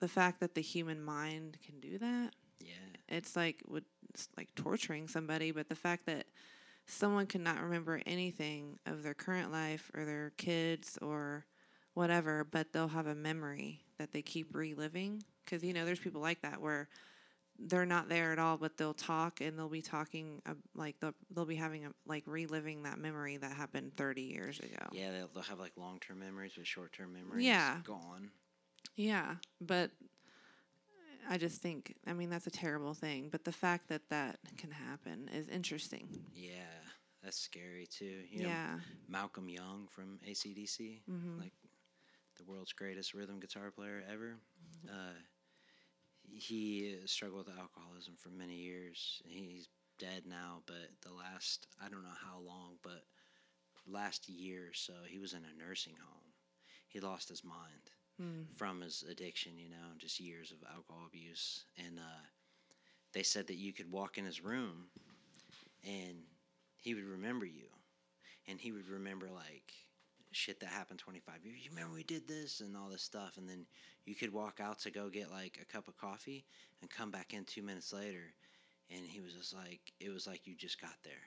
the fact that the human mind can do that, yeah it's like would it's like torturing somebody, but the fact that someone cannot remember anything of their current life or their kids or whatever, but they'll have a memory that they keep reliving. Because, you know, there's people like that where they're not there at all, but they'll talk and they'll be talking, uh, like, they'll, they'll be having, a, like, reliving that memory that happened 30 years ago. yeah they'll, they'll have like long-term memories but short-term memories Yeah. gone Yeah, but I just think, I mean, that's a terrible thing. But the fact that that can happen is interesting. yeah that's scary too you know, yeah. malcolm young from AC/DC hmm like the world's greatest rhythm guitar player ever. Uh, he struggled with alcoholism for many years. He's dead now, but the last I don't know how long, but last year or so, he was in a nursing home. He lost his mind Mm. from his addiction, you know, just years of alcohol abuse. And uh, they said that you could walk in his room and he would remember you. And he would remember, like, shit that happened 25 years. You remember we did this and all this stuff. And then you could walk out to go get, like, a cup of coffee and come back in two minutes later. And he was just like, it was like you just got there.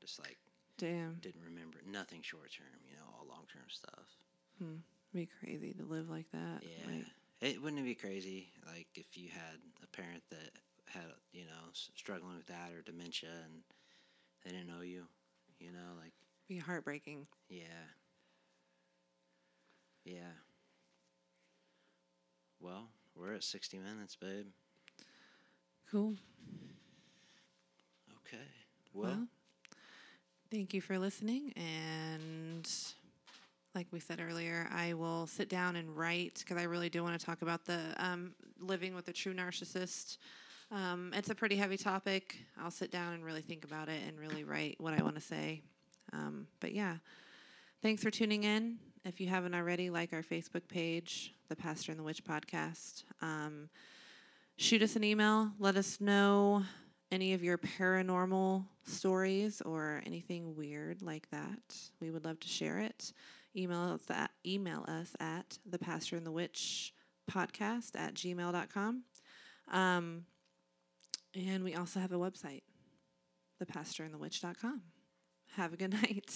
Just like, Damn. didn't remember nothing short term, you know, all long term stuff. Hmm. Be crazy to live like that. Yeah. Like, It wouldn't it be crazy like if you had a parent that had you know struggling with that or dementia and they didn't know you, you know, like be heartbreaking. yeah, yeah. Well, we're at sixty minutes, babe. Cool. Okay. Well, Well, Thank you for listening. And like we said earlier, I will sit down and write because I really do want to talk about the um, living with a true narcissist. Um, it's a pretty heavy topic. I'll sit down and really think about it and really write what I want to say. Um, but yeah, thanks for tuning in. If you haven't already, like our Facebook page, the Pastor and the Witch podcast. Um, shoot us an email. Let us know any of your paranormal stories or anything weird like that. We would love to share it. Email us at, email us at the Pastor and the Witch podcast at gmail.com. Um, and we also have a website, thepastorandthewitch.com. Have a good night.